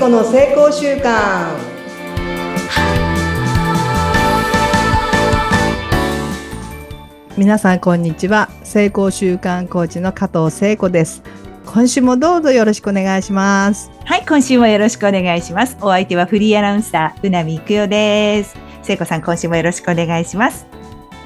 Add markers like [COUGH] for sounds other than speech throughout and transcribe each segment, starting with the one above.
子の成功習慣皆さんこんにちは成功習慣コーチの加藤聖子です今週もどうぞよろしくお願いしますはい、今週もよろしくお願いします。お相手はフリーアナウンサー、うなみいくよです。聖子さん、今週もよろしくお願いします。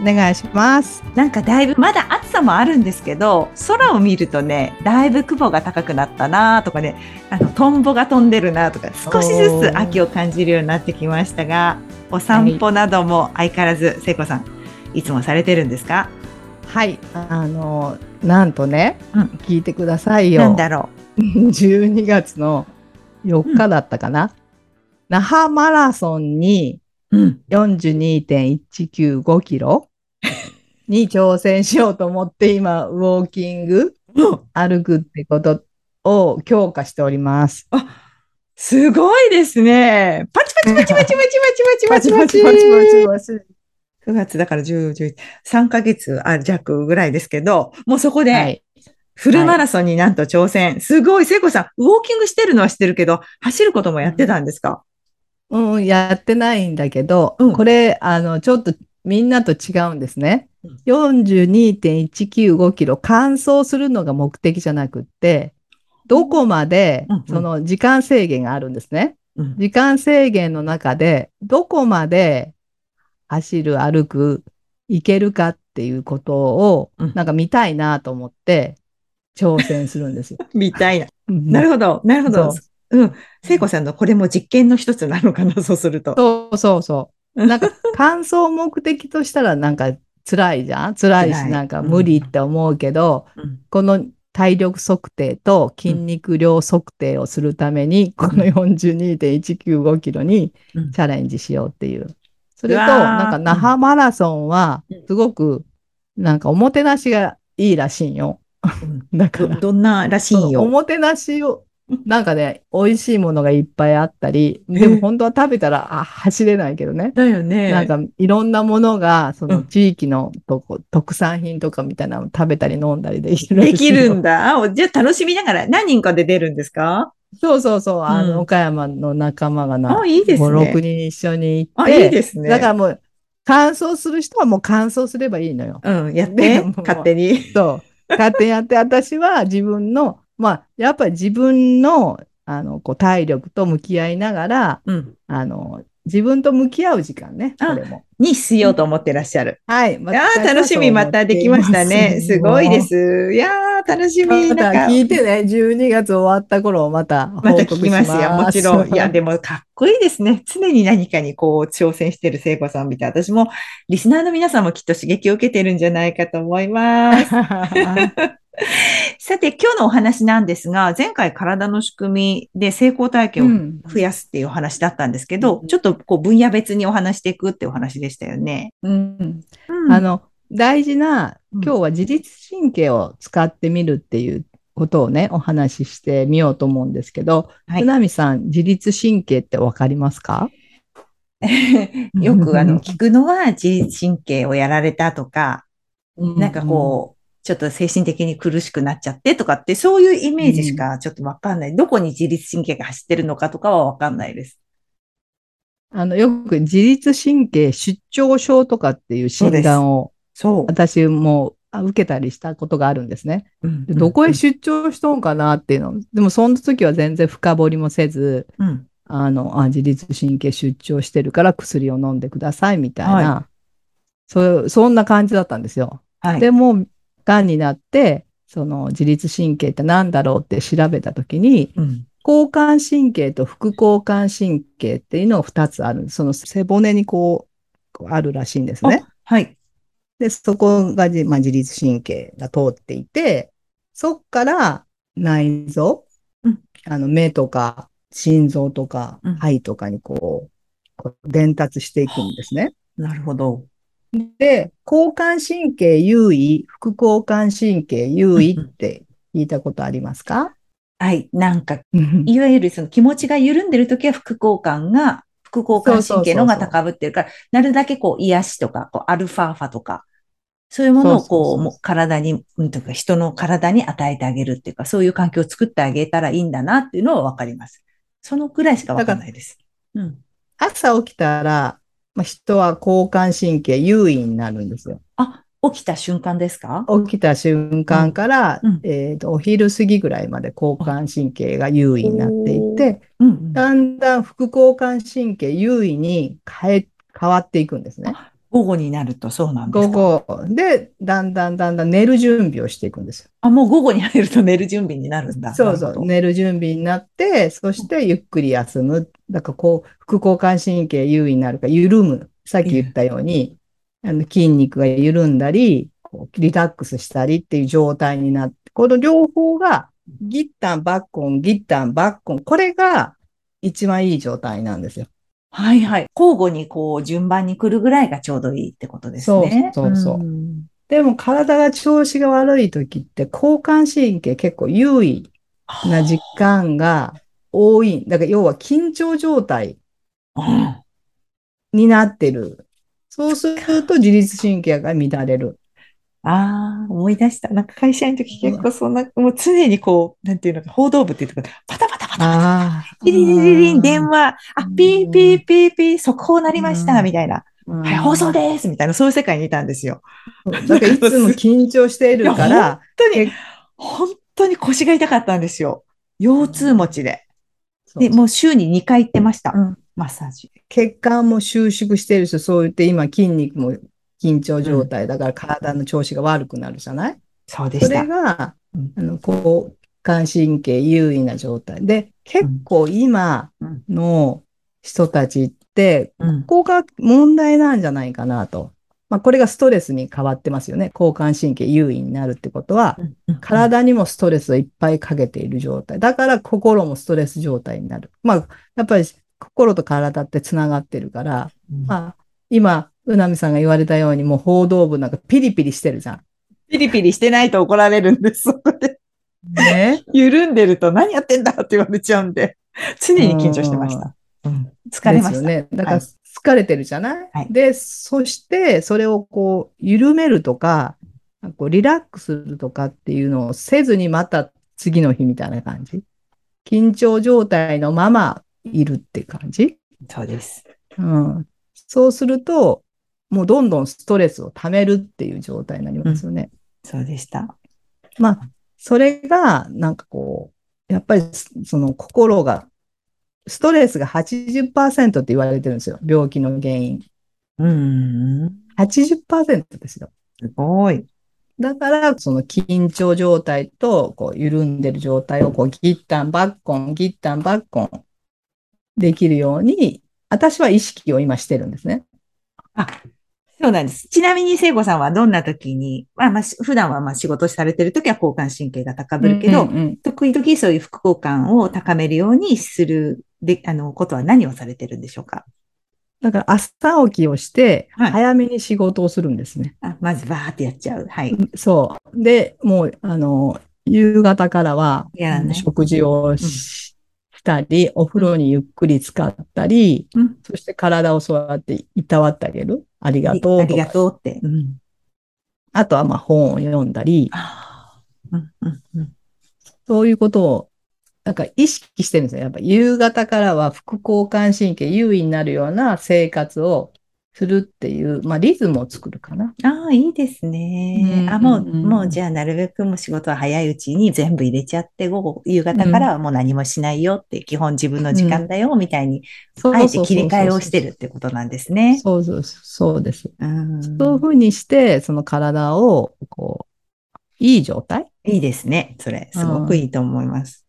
お願いしますなんかだいぶ、まだ暑さもあるんですけど、空を見るとね、だいぶ雲が高くなったなとかね、あの、トンボが飛んでるなとか、少しずつ秋を感じるようになってきましたが、お散歩なども相変わらず、聖子さん、いつもされてるんですか？はい。あのなんとね、うん。聞いてくださいよ。なんだろ12 [LAUGHS] 月の4日だったかな、那覇マラソンにう。うん。42.195キロに挑戦しようと思って今、ウォーキング、歩くってことを強化しております。すごいですね。パチパチパチパチパチパチパチパチパチパチパチ9月だから10、11、3ヶ月あ弱ぐらいですけど、もうそこはでい。フルマラソンになんと挑戦。すごい、聖子さん、ウォーキングしてるのは知ってるけど、走ることもやってたんですか？うん、やってないんだけど、うんこれ、あの、ちょっとみんなと違うんですねうん。42.195キロ完走するのが目的じゃなくって、どこまでうんうんその時間制限があるんですね。うん。時間制限の中で、どこまで走る、歩く、行けるかっていうことをうん、なんか見たいなと思って、挑戦するんですよ。[LAUGHS] みたいな。ななるほど、なるほどそ。うん。聖子さんのこれも実験の一つなのかな、そうすると。そうそうそう。[LAUGHS] なんか、完走目的としたらなんか辛いじゃん？辛いし、なんか無理って思うけど、うん。この体力測定と筋肉量測定をするために、この42.195キロにうん。チャレンジしようっていう。それと、なんか那覇マラソンはうん、すごく、なんかおもてなしがいいらしいんよ。[LAUGHS] だから、どどんならしいんおよ。もてなしを、[LAUGHS] なんかね、美味しいものがいっぱいあったり、でも本当は食べたら、あ、走れないけどね。だよね。なんかいろんなものが、そうのん地域のとこ、特産品とかみたいなの食べたり飲んだりできるできるんだ。あじゃあ楽しみながら何人かで出るんですか？そうそうそう、あうんの、岡山の仲間がな、あ、いいです5、ね。6人一緒に行っあ、いいて、ですね。だからもう、乾燥する人はもう乾燥すればいいのよ。うん、やっでても、勝手に。そう。勝手にやって、私は自分の、まあ、やっぱり自分の、あの、こう、体力と向き合いながら、うん。あの、自分と向き合う時間ね、あこれも。にしようと思ってらっしゃる。はい。いやー楽しみ、またできましたね。すごいで。す。いやー楽しみ。またなんか、聞いてね、12月終わった頃、また報また聞きますよ。もちろん。いや、ででもかっこいいですね。常に何かにこう挑戦してる聖子さん見て、私もリスナーの皆さんもきっと刺激を受けてるんじゃないかと思います。[LAUGHS] [LAUGHS] さて、今日のお話なんですが、前回体の仕組みで成功体験を増やすっていうお話だったんですけど、うん。ちょっとこう分野別にお話していくっていうお話でしたよね。うん。うん。あの、大事な、うん。今日は自律神経を使ってみるっていうことをね、お話ししてみようと思うんですけど、はい。船見さん、自律神経ってわかりますか？[LAUGHS] よくあの聞くのは自律神経をやられたとか、なんかこう、ちょっと精神的に苦しくなっちゃってとかって、そういうイメージしかちょっとわかんない。どこに自律神経が走ってるのかとかはわかんないです。うん、あの、よく自律神経失調症とかっていう診断をそう。私もあ受けたりしたことがあるんですね。うんでどこへ出張しとんかなっていうの。でもその時は全然深掘りもせず、うん。あの、あ自律神経出張してるから薬を飲んでくださいみたいな、はそうそんな感じだったんですよ。はい。でも、癌になって、その自律神経って何だろうって調べた時に、うん。交感神経と副交感神経っていうのが2つある。その背骨にこう、あるらしいんですね。はい。で、そこがじ、まあ、自律神経が通っていて、そっから内臓、うんあの目とか心臓とかうん肺とかにこう、こう伝達していくんですね。なるほど。で、交感神経優位、副交感神経優位って聞いたことありますか？はい。なんか、いわゆるその気持ちが緩んでるときは副交感が、副交感神経の方が高ぶってるから、なるだけこう癒しとか、こうアルファーファとか、そういうものをこう、もう体に、うんとか人の体に与えてあげるっていうか、そういう環境を作ってあげたらいいんだなっていうのはわかります。そのくらいしかわかんないです。うん。朝起きたら、まあ、人は交感神経優位になるんですよ。あ、起きた瞬間ですか？起きた瞬間から、うんうんえっと、お昼過ぎぐらいまで交感神経が優位になっていて、うんうん。だんだん副交感神経優位に変え、変わっていくんですね。午後になるとそうなんです午か。後で、だんだんだんだん寝る準備をしていくんですよ。あ、もう午後に入ると寝る準備になるんだ。そうそう、寝る準備になって、そしてゆっくり休む。だからこう、副交感神経優位になるから緩む。さっき言ったように、あの筋肉が緩んだり、こうリラックスしたりっていう状態になって、この両方が、ギッタン、バッコン、ギッタン、バッコン、これが一番いい状態なんですよ。はいはい。交互にこう順番に来るぐらいがちょうどいいってことですね。そうそうそうんでも体が調子が悪い時って交感神経結構優位な時間が多い。だから要は緊張状態うんになってる。そうすると自律神経が乱れる。ああ、思い出した。なんか会社の時結構そんな、もう常にこう、なんていうのか、報道部っていうとこパタパタパタ、ああ。ピリリリリン、電話、あ、ピーピーピーピー、速報なりました、うんみたいな。うんはい、放送ですみたいな、そういう世界にいたんですよ。だからいつも緊張しているから、本当にえ、本当に腰が痛かったんですよ。腰痛持ちで。で、もう週に2回行ってました。うんマッサージ。血管も収縮してるし、そう言って今筋肉も緊張状態。だから体の調子が悪くなるじゃない？そそうでした。れが、うん。あの、交感神経優位な状態。で、結構今うん。の人たちって、うん。ここが問題なんじゃないかなと。まあ、これがストレスに変わってますよね。交感神経優位になるってことは、うん。体にもストレスをいっぱいかけている状態。だから心もストレス状態になる。まあ、やっぱり心と体ってつながってるから、うん。まあ、今、うなみさんが言われたように、もう報道部なんかピリピリしてるじゃん。ピリピリしてないと怒られるんです。そこで。ね？[LAUGHS] 緩んでると何やってんだって言われちゃうんで、常に緊張してました。うん疲れました。ね。だからはい疲れてるじゃない、はいで、そしてそれをこう緩めるとか、こうリラックスするとかっていうのをせずにまた次の日みたいな感じ？緊張状態のままいるって感じ？そうです。うん。そうすると、もうどんどんストレスを溜めるっていう状態になりますよね。そうでした。まあ、それが、なんかこう、やっぱりその心が、ストレスが80%って言われてるんですよ。病気の原因。うん。80%ですよ。すごい。だから、その緊張状態と、こう、緩んでる状態を、こう、ギッタンバッコン、ギッタンバッコン、できるように、私は意識を今してるんですね。あ、そうなんです。ちなみに聖子さんはどんな時に、まあまあ、し普段はまあ仕事されてる時は交感神経が高ぶるけど、うんうんうん時々そういう副交感を高めるようにする、で、あの、ことは何をされてるんでしょうか？だから、朝起きをして、はい早めに仕事をするんですね。あ、まずバーってやっちゃう。はい。そう。で、もう、あの、夕方からは、やらない食事をししたり、お風呂にゆっくり使ったり、うん。そして体をそうやっていたわってあげる。ありがとうありがとうって。うん。あとは、まあ、本を読んだり、あーうん、うん、うん。そういうことを、なんか意識してるんですよ。やっぱ夕方からは副交感神経優位になるような生活をするっていう、まあ、リズムを作るかな。ああ、いいですね。うんあ、もう、うんもうじゃあなるべくもう仕事は早いうちに全部入れちゃって、午後、夕方からはもう何もしないよって、基本自分の時間だよ、みたいに、あえて切り替えをしてるってことなんですね。そうそうそう、そうです。うん。そういうふうにして、その体を、こう、いい状態？いいですね。それ、すごくいいと思います。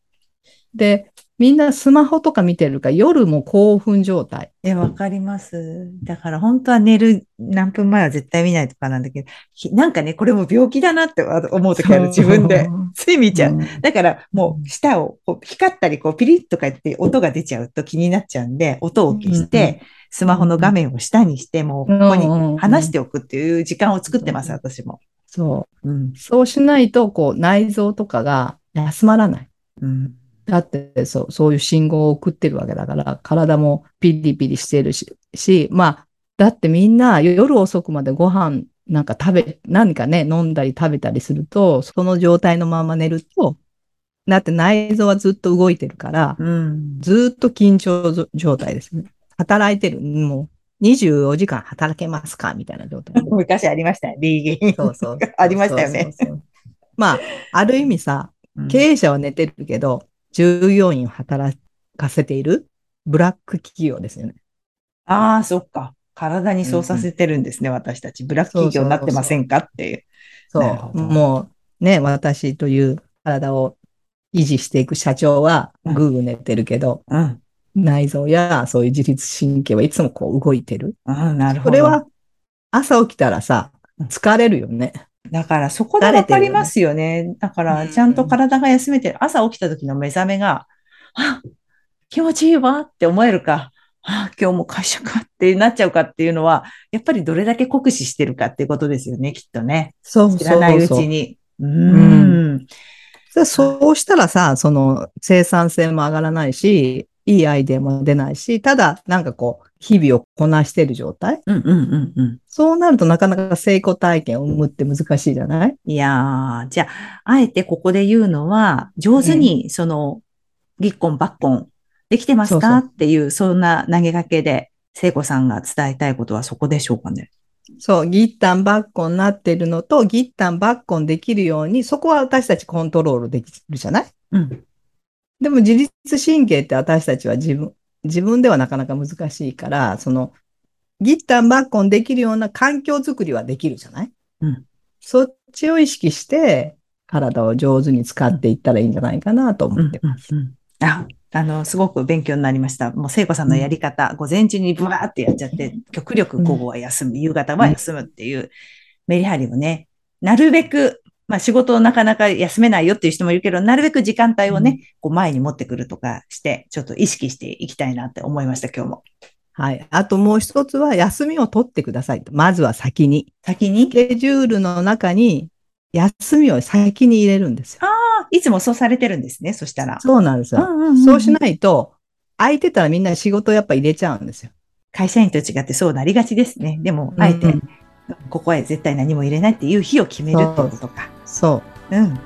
で、みんなスマホとか見てるから、夜も興奮状態。え、わかります。だから本当は寝る何分前は絶対見ないとかなんだけど、ひなんかね、これも病気だなって思うときある、自分で。[LAUGHS] つい見ちゃう。うんだからもう舌をこう光ったりこうピリッとか言って音が出ちゃうと気になっちゃうんで、音を消して、スマホの画面を下にして、もうここに離しておくっていう時間を作ってます、私も。そう。うん。そうしないと、こう、内臓とかが休まらない。うん。だって、そう、そういう信号を送ってるわけだから、体もピリピリしてるし、し、まあ、だってみんな夜遅くまでご飯なんか食べ、何かね、飲んだり食べたりすると、その状態のまま寝ると、だって内臓はずっと動いてるから、うん。ずっと緊張状態ですね。働いてる。もう24時間働けますか？みたいな状態。[LAUGHS] 昔ありましたね、リーゲン。そうそう。[LAUGHS] ありましたよね。そうそうそうまあ、ある意味さ、うん経営者は寝てるけど、従業員を働かせているブラック企業ですよね。ああ、そっか。体にそうさせてるんですね、私たち。ブラック企業になってませんかっていう。そう。もうね、私という体を維持していく社長はうんぐーぐー寝てるけど、うん。内臓やそういう自律神経はいつもこう動いてる。うん、なるほど。これは朝起きたらさうん、疲れるよね。だからそこでわかりますよね。だからちゃんと体が休めてる。朝起きた時の目覚めが、あ、気持ちいいわって思えるか、あ、今日も会社かってなっちゃうかっていうのは、やっぱりどれだけ酷使してるかっていうことですよね、きっとね。そう知らないうちに。う。そうそうしたらさ、その生産性も上がらないし、いいアイデアも出ないし、ただなんかこう、日々をこなしてる状態？うんうんうんうん。そうなるとなかなか成功体験を生むって難しいじゃない？いやー、じゃあ、あえてここで言うのは、上手に、その、ぎっこんばっこん、できてますか？っていう、そんな投げかけで、聖子さんが伝えたいことはそこでしょうかね。そう、ギッタンバッコンになってるのと、ギッタンバッコンできるように、そこは私たちコントロールできるじゃない？うん。でも自律神経って私たちは自分、自分ではなかなか難しいから、その、ギッタンバッコンできるような環境づくりはできるじゃない？うん。そっちを意識して、体を上手に使っていったらいいんじゃないかなと思ってます。うんうんあ、あの、すごく勉強になりました。もう聖子さんのやり方、午前中にブワーってやっちゃって、極力午後は休む、夕方は休むっていうメリハリをね、なるべく、まあ仕事をなかなか休めないよっていう人もいるけど、なるべく時間帯をね、こう前に持ってくるとかして、ちょっと意識していきたいなって思いました、今日も。はい。あともう一つは、休みを取ってくださいと。まずは先に。先に？ス、ケジュールの中に、休みを先に入れるんですよ。あいつもそうされてるんですね、そしたら。そうなんですよ。んんんそうしないと、空いてたらみんな仕事やっぱ入れちゃうんですよ。会社員と違ってそうなりがちですね。でも、あえて、うんここへ絶対何も入れないっていう日を決めるってことか。そう。うん。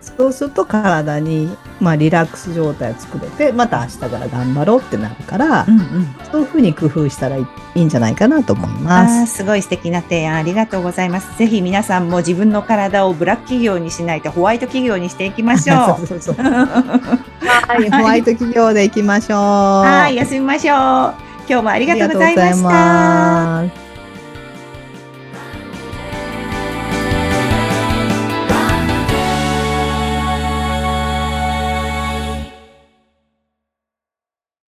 そうすると体に、まあ、リラックス状態を作れて、また明日から頑張ろうってなるから、うんうん。そういうふうに工夫したらいいんじゃないかなと思います。すごい素敵な提案ありがとうございます。ぜひ皆さんも自分の体をブラック企業にしないとホワイト企業にしていきましょう。[LAUGHS] そうそうそうは [LAUGHS] はい、ホワイト企業でいきましょう。い、休みましょう。今日もあありがとうございました。